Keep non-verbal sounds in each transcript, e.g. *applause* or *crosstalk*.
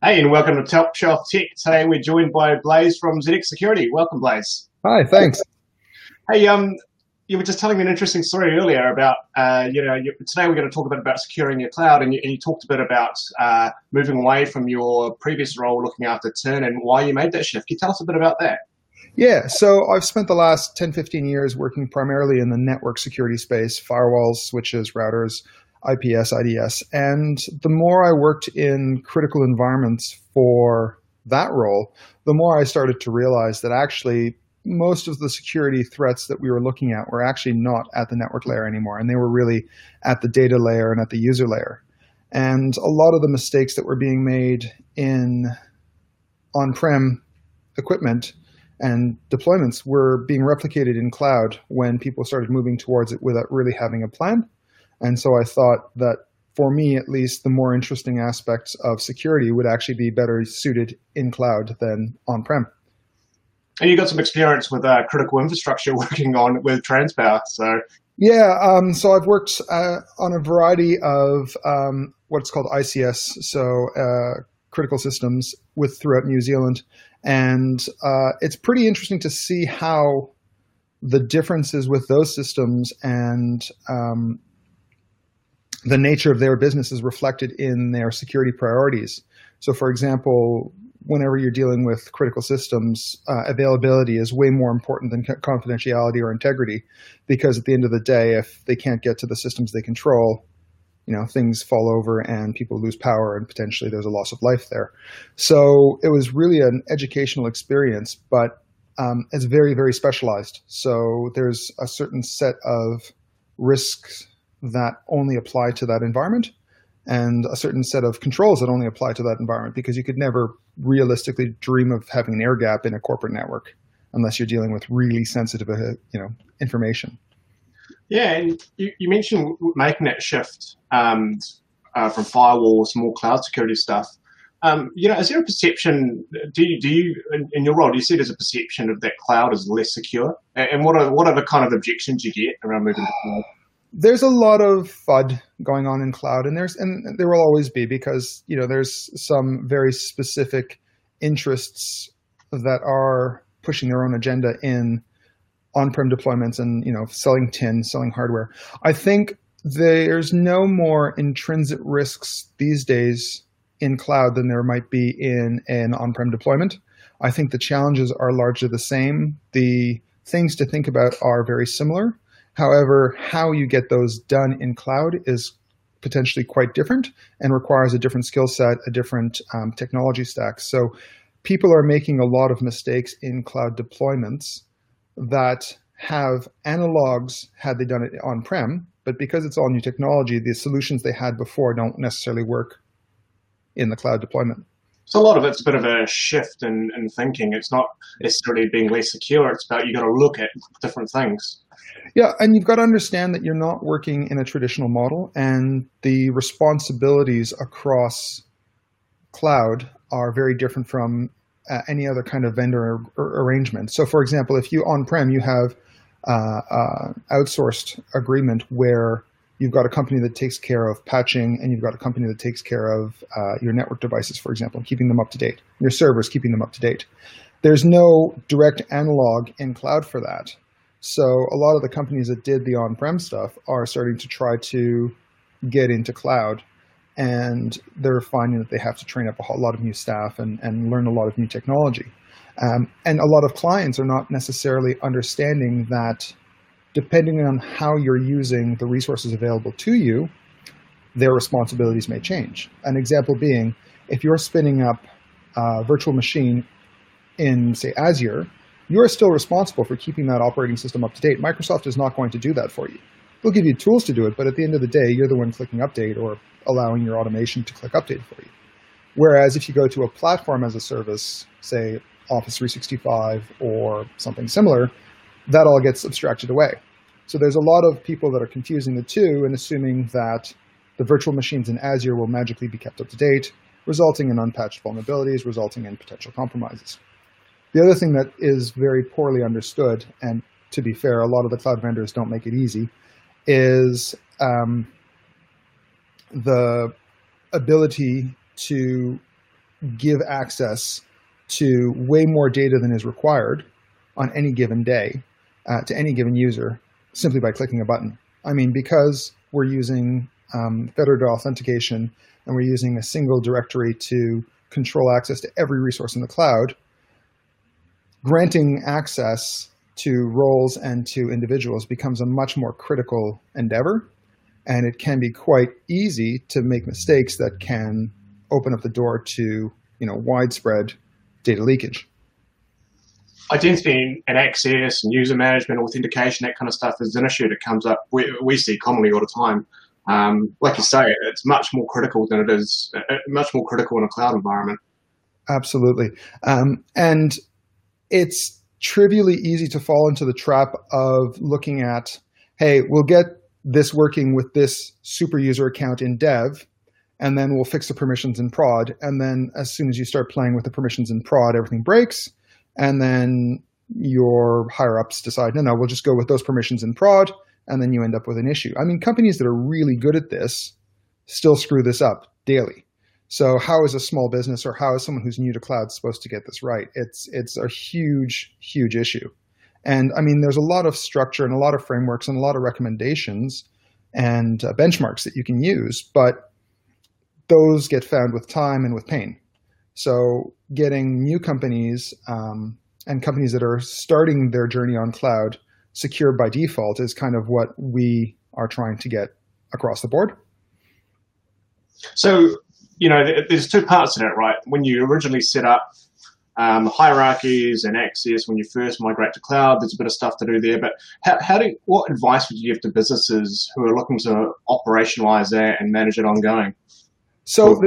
Hey, and welcome to Top Shelf Tech. Today we're joined by Blaise from ZX Security. Welcome, Blaise. Hi, thanks. Hey, um, you were just telling me an interesting story earlier about, uh, you know, you, today we're going to talk a bit about securing your cloud, and you, and you talked a bit about uh, moving away from your previous role looking after Turn and why you made that shift. Can you tell us a bit about that? Yeah, so I've spent the last 10, 15 years working primarily in the network security space, firewalls, switches, routers, IPS, IDS. And the more I worked in critical environments for that role, the more I started to realize that actually most of the security threats that we were looking at were actually not at the network layer anymore, and they were really at the data layer and at the user layer. And a lot of the mistakes that were being made in on-prem equipment and deployments were being replicated in cloud when people started moving towards it without really having a plan. And so I thought that for me, at least, the more interesting aspects of security would actually be better suited in cloud than on-prem. And you got some experience with uh, critical infrastructure *laughs* working on with Transpower, so. Yeah, um, so I've worked uh, on a variety of um, what's called ICS, so uh, critical systems with throughout New Zealand, and uh, it's pretty interesting to see how the differences with those systems and um, the nature of their business is reflected in their security priorities. So, for example, whenever you're dealing with critical systems, uh, availability is way more important than confidentiality or integrity, because at the end of the day, if they can't get to the systems they control, you know things fall over and people lose power and potentially there's a loss of life there. So it was really an educational experience, but um, it's very very specialized. So there's a certain set of risks that only apply to that environment and a certain set of controls that only apply to that environment because you could never realistically dream of having an air gap in a corporate network unless you're dealing with really sensitive uh, you know information yeah and you, you mentioned making that shift um, uh, from firewalls more cloud security stuff um, you know, is there a perception? Do you, do you, in, in, your role, do you see there's a perception of that cloud is less secure? And what are what are the kind of objections you get around moving to cloud? There's a lot of FUD going on in cloud, and there's and there will always be because you know there's some very specific interests that are pushing their own agenda in on-prem deployments and you know selling tin, selling hardware. I think there's no more intrinsic risks these days in cloud than there might be in an on-prem deployment. I think the challenges are largely the same. The things to think about are very similar However, how you get those done in cloud is potentially quite different and requires a different skill set, a different um, technology stack. So people are making a lot of mistakes in cloud deployments that have analogs had they done it on-prem, but because it's all new technology, the solutions they had before don't necessarily work in the cloud deployment. So a lot of it's a bit of a shift in, in thinking. It's not necessarily being less secure. It's about you got to look at different things. Yeah, and you've got to understand that you're not working in a traditional model, and the responsibilities across cloud are very different from uh, any other kind of vendor arrangement. So, for example, if you on-prem, you have uh, uh, outsourced agreement where you've got a company that takes care of patching, and you've got a company that takes care of uh, your network devices, for example, keeping them up to date. Your servers, keeping them up to date. There's no direct analog in cloud for that. So a lot of the companies that did the on-prem stuff are starting to try to get into cloud and they're finding that they have to train up a lot of new staff and, and learn a lot of new technology. Um, and a lot of clients are not necessarily understanding that depending on how you're using the resources available to you, their responsibilities may change. An example being, if you're spinning up a virtual machine in, say, Azure, you are still responsible for keeping that operating system up to date. Microsoft is not going to do that for you. They'll give you tools to do it, but at the end of the day, you're the one clicking update or allowing your automation to click update for you. Whereas if you go to a platform as a service, say Office 365 or something similar, that all gets abstracted away. So there's a lot of people that are confusing the two and assuming that the virtual machines in Azure will magically be kept up to date, resulting in unpatched vulnerabilities, resulting in potential compromises. The other thing that is very poorly understood, and to be fair, a lot of the cloud vendors don't make it easy, is um, the ability to give access to way more data than is required on any given day uh, to any given user simply by clicking a button. I mean, because we're using um, federated authentication and we're using a single directory to control access to every resource in the cloud, granting access to roles and to individuals becomes a much more critical endeavor. And it can be quite easy to make mistakes that can open up the door to you know widespread data leakage. Identity and access and user management, authentication, that kind of stuff is an issue that comes up. We, we see commonly all the time. Um, like you say, it's much more critical than it is, uh, much more critical in a cloud environment. Absolutely. Um, and it's trivially easy to fall into the trap of looking at, hey, we'll get this working with this super user account in dev, and then we'll fix the permissions in prod. And then as soon as you start playing with the permissions in prod, everything breaks. And then your higher ups decide, no, no, we'll just go with those permissions in prod. And then you end up with an issue. I mean, companies that are really good at this still screw this up daily. So how is a small business or how is someone who's new to cloud supposed to get this right? It's it's a huge huge issue. And I mean there's a lot of structure and a lot of frameworks and a lot of recommendations and uh, benchmarks that you can use, but those get found with time and with pain. So getting new companies um, and companies that are starting their journey on cloud secure by default is kind of what we are trying to get across the board. So you know, there's two parts to it, right? When you originally set up um, hierarchies and access, when you first migrate to cloud, there's a bit of stuff to do there. But how, how do what advice would you give to businesses who are looking to operationalize that and manage it ongoing? So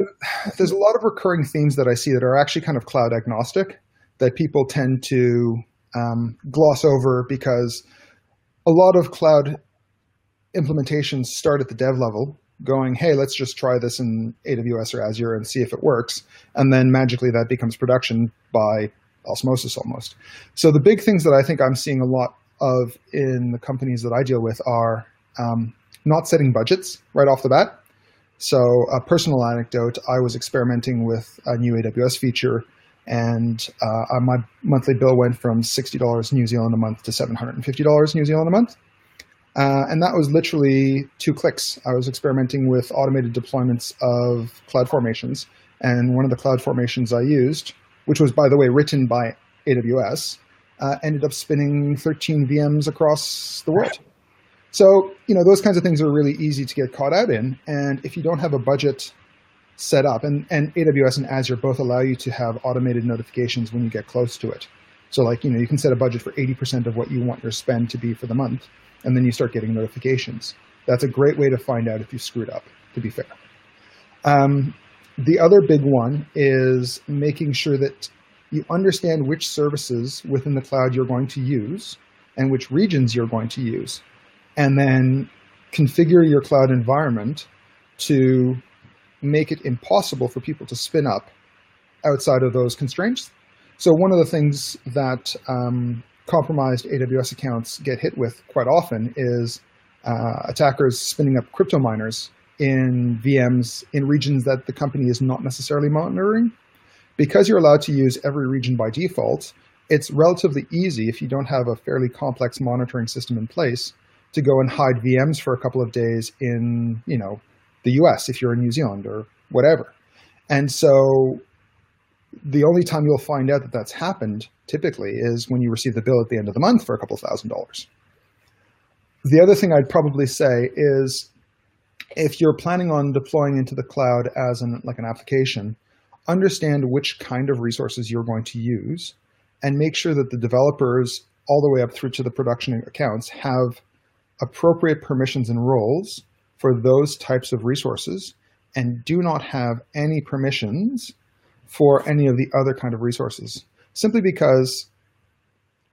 there's a lot of recurring themes that I see that are actually kind of cloud agnostic that people tend to um, gloss over because a lot of cloud implementations start at the dev level going, hey, let's just try this in AWS or Azure and see if it works. And then magically that becomes production by osmosis almost. So the big things that I think I'm seeing a lot of in the companies that I deal with are um, not setting budgets right off the bat. So a personal anecdote, I was experimenting with a new AWS feature and uh, my monthly bill went from $60 New Zealand a month to $750 New Zealand a month. Uh, and that was literally two clicks. I was experimenting with automated deployments of cloud formations. And one of the cloud formations I used, which was, by the way, written by AWS, uh, ended up spinning 13 VMs across the world. So, you know, those kinds of things are really easy to get caught out in. And if you don't have a budget set up, and, and AWS and Azure both allow you to have automated notifications when you get close to it. So, like, you know, you can set a budget for 80% of what you want your spend to be for the month and then you start getting notifications. That's a great way to find out if you screwed up, to be fair. Um, the other big one is making sure that you understand which services within the cloud you're going to use and which regions you're going to use, and then configure your cloud environment to make it impossible for people to spin up outside of those constraints. So one of the things that um, compromised AWS accounts get hit with quite often is uh, attackers spinning up crypto miners in VMs in regions that the company is not necessarily monitoring. Because you're allowed to use every region by default, it's relatively easy if you don't have a fairly complex monitoring system in place to go and hide VMs for a couple of days in, you know, the US if you're in New Zealand or whatever. And so the only time you'll find out that that's happened typically is when you receive the bill at the end of the month for a couple thousand dollars. The other thing I'd probably say is if you're planning on deploying into the cloud as an like an application, understand which kind of resources you're going to use and make sure that the developers all the way up through to the production accounts have appropriate permissions and roles for those types of resources and do not have any permissions for any of the other kind of resources. Simply because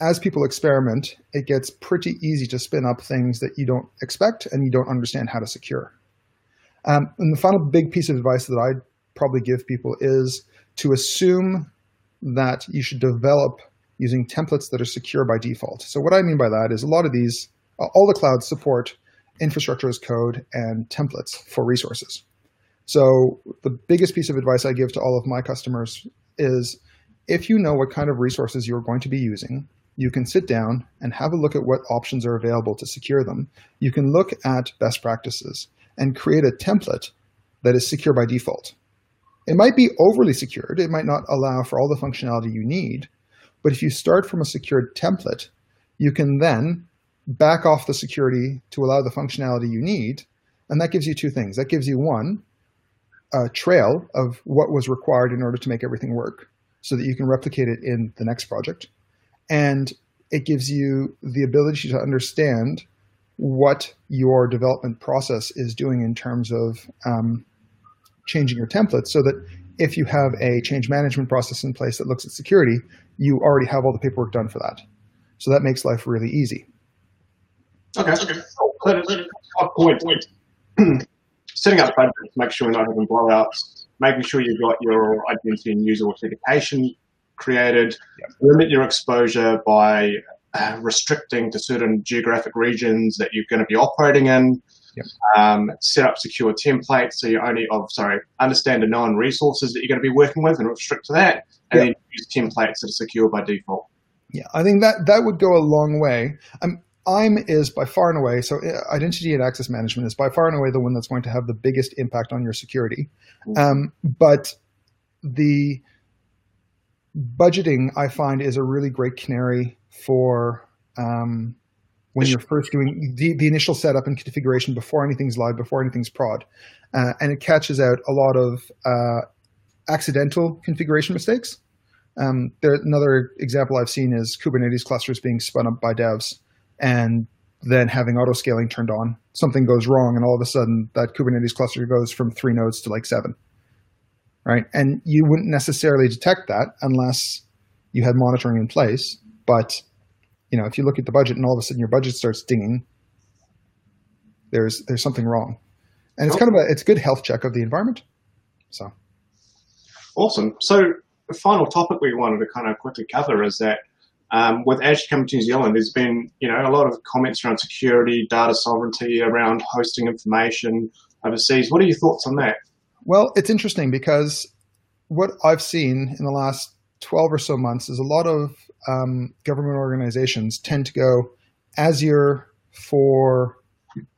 as people experiment, it gets pretty easy to spin up things that you don't expect and you don't understand how to secure. Um, and the final big piece of advice that I'd probably give people is to assume that you should develop using templates that are secure by default. So what I mean by that is a lot of these, Uh, all the clouds support infrastructure as code and templates for resources. So the biggest piece of advice I give to all of my customers is if you know what kind of resources you're going to be using, you can sit down and have a look at what options are available to secure them. You can look at best practices and create a template that is secure by default. It might be overly secured. It might not allow for all the functionality you need. But if you start from a secured template, you can then back off the security to allow the functionality you need. And that gives you two things. That gives you one, a trail of what was required in order to make everything work so that you can replicate it in the next project. And it gives you the ability to understand what your development process is doing in terms of um, changing your templates so that if you have a change management process in place that looks at security, you already have all the paperwork done for that. So that makes life really easy. Okay. okay. point. point. *clears throat* Setting up budgets, make sure we're not having blowouts, making sure you've got your identity and user authentication created, yep. limit your exposure by uh, restricting to certain geographic regions that you're going to be operating in, Yep. Um, set up secure templates so you only, oh, sorry, understand the known resources that you're going to be working with and restrict to that, and yep. then use templates that are secure by default. Yeah, I think that that would go a long way. Um, IAM is by far and away, so uh, identity and access management is by far and away the one that's going to have the biggest impact on your security. Mm-hmm. Um, but the budgeting, I find, is a really great canary for um, when you're first doing the, the initial setup and configuration before anything's live, before anything's prod. Uh, and it catches out a lot of uh, accidental configuration mistakes. Um, there, another example I've seen is Kubernetes clusters being spun up by devs and then having auto scaling turned on. Something goes wrong, and all of a sudden that Kubernetes cluster goes from three nodes to like seven. Right, and you wouldn't necessarily detect that unless you had monitoring in place. But you know, if you look at the budget and all of a sudden your budget starts dinging, there's there's something wrong, and it's kind of a it's a good health check of the environment. So awesome. So the final topic we wanted to kind of quickly cover is that um, with Azure coming to New Zealand, there's been you know a lot of comments around security, data sovereignty, around hosting information overseas. What are your thoughts on that? Well, it's interesting because what I've seen in the last 12 or so months is a lot of um, government organizations tend to go Azure for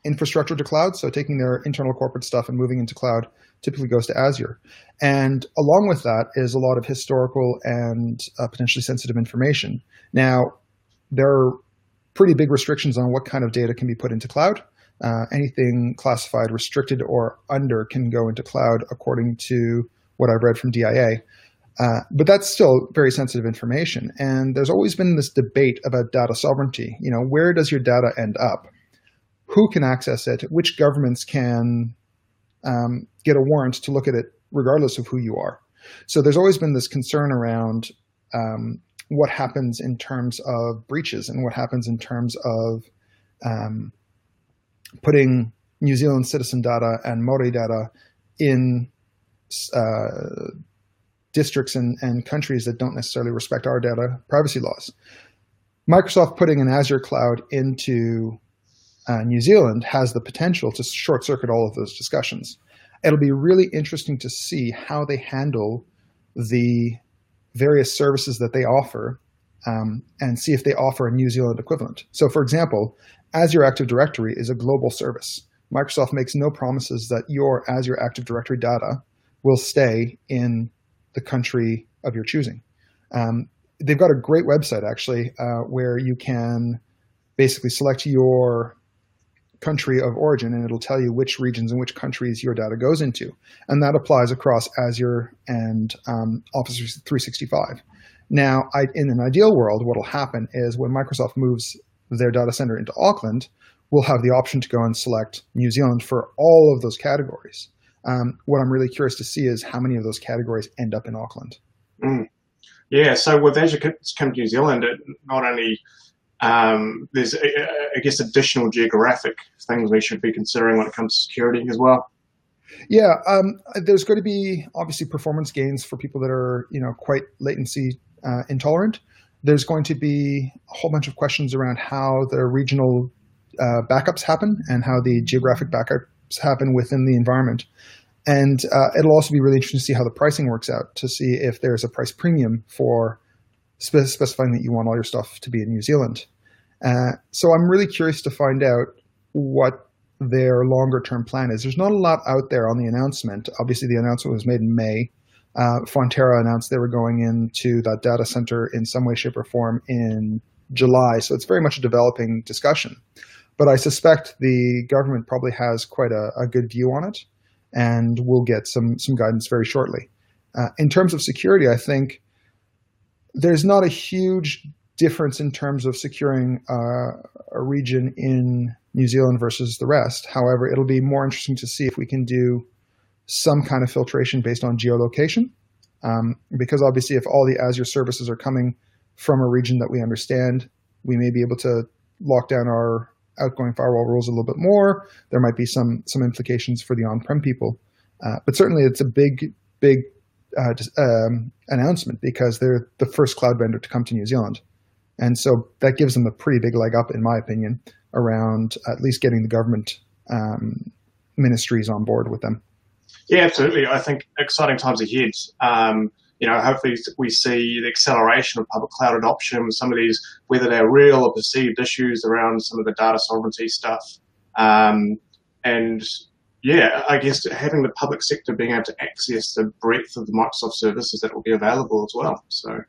infrastructure to cloud. So taking their internal corporate stuff and moving into cloud typically goes to Azure. And along with that is a lot of historical and uh, potentially sensitive information. Now, there are pretty big restrictions on what kind of data can be put into cloud. Uh, anything classified restricted or under can go into cloud according to what I've read from DIA. Uh, but that's still very sensitive information. And there's always been this debate about data sovereignty. You know, where does your data end up? Who can access it? Which governments can um, get a warrant to look at it regardless of who you are? So there's always been this concern around um, what happens in terms of breaches and what happens in terms of um, putting New Zealand citizen data and Maori data in uh, districts and, and countries that don't necessarily respect our data privacy laws. Microsoft putting an Azure cloud into uh, New Zealand has the potential to short circuit all of those discussions. It'll be really interesting to see how they handle the various services that they offer um, and see if they offer a New Zealand equivalent. So, for example, Azure Active Directory is a global service. Microsoft makes no promises that your Azure Active Directory data will stay in the country of your choosing. Um, they've got a great website actually uh, where you can basically select your country of origin and it'll tell you which regions and which countries your data goes into. And that applies across Azure and um, Office 365. Now, I, in an ideal world, what will happen is when Microsoft moves their data center into Auckland, we'll have the option to go and select New Zealand for all of those categories. Um, what I'm really curious to see is how many of those categories end up in Auckland. Mm. Yeah, so with Azure come to New Zealand, it not only um, there's, I guess, additional geographic things we should be considering when it comes to security as well. Yeah, um, there's going to be obviously performance gains for people that are, you know, quite latency uh, intolerant. There's going to be a whole bunch of questions around how the regional uh, backups happen and how the geographic backups happen within the environment. And uh, it'll also be really interesting to see how the pricing works out to see if there's a price premium for spe- specifying that you want all your stuff to be in New Zealand. Uh, so I'm really curious to find out what their longer term plan is. There's not a lot out there on the announcement. Obviously, the announcement was made in May. Uh, Fonterra announced they were going into that data center in some way, shape, or form in July. So it's very much a developing discussion. But I suspect the government probably has quite a, a good view on it, and we'll get some some guidance very shortly. Uh, in terms of security, I think there's not a huge difference in terms of securing uh, a region in New Zealand versus the rest. However, it'll be more interesting to see if we can do some kind of filtration based on geolocation, um, because obviously, if all the Azure services are coming from a region that we understand, we may be able to lock down our outgoing firewall rules a little bit more. There might be some some implications for the on-prem people, uh, but certainly it's a big big uh, um, announcement because they're the first cloud vendor to come to New Zealand. And so that gives them a pretty big leg up, in my opinion, around at least getting the government um, ministries on board with them. Yeah, absolutely. I think exciting times ahead. Um, you know, hopefully we see the acceleration of public cloud adoption, some of these, whether they're real or perceived issues around some of the data sovereignty stuff. Um, and yeah, I guess having the public sector being able to access the breadth of the Microsoft services that will be available as well. So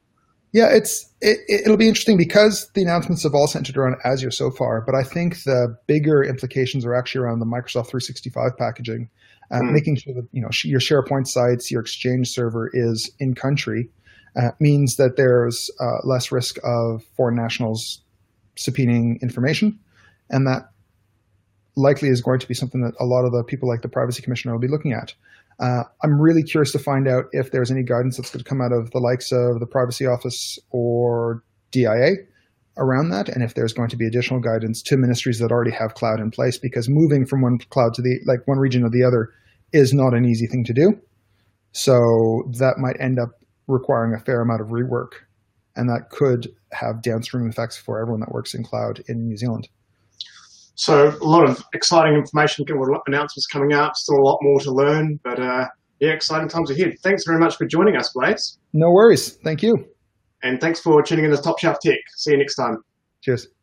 yeah, it's it, will be interesting because the announcements have all centered around Azure so far, but I think the bigger implications are actually around the Microsoft 365 packaging, uh, mm. making sure that you know your SharePoint sites, your Exchange server is in country, uh, means that there's uh, less risk of foreign nationals subpoenaing information, and that likely is going to be something that a lot of the people like the Privacy Commissioner will be looking at. Uh, I'm really curious to find out if there's any guidance that's going to come out of the likes of the Privacy Office or DIA around that, and if there's going to be additional guidance to ministries that already have cloud in place, because moving from one cloud to the like one region or the other is not an easy thing to do. So that might end up requiring a fair amount of rework, and that could have downstream effects for everyone that works in cloud in New Zealand. So a lot of exciting information, announcements coming out, still a lot more to learn, but uh, yeah, exciting times ahead. Thanks very much for joining us, Blaise. No worries. Thank you. And thanks for tuning in to Top Shelf Tech. See you next time. Cheers.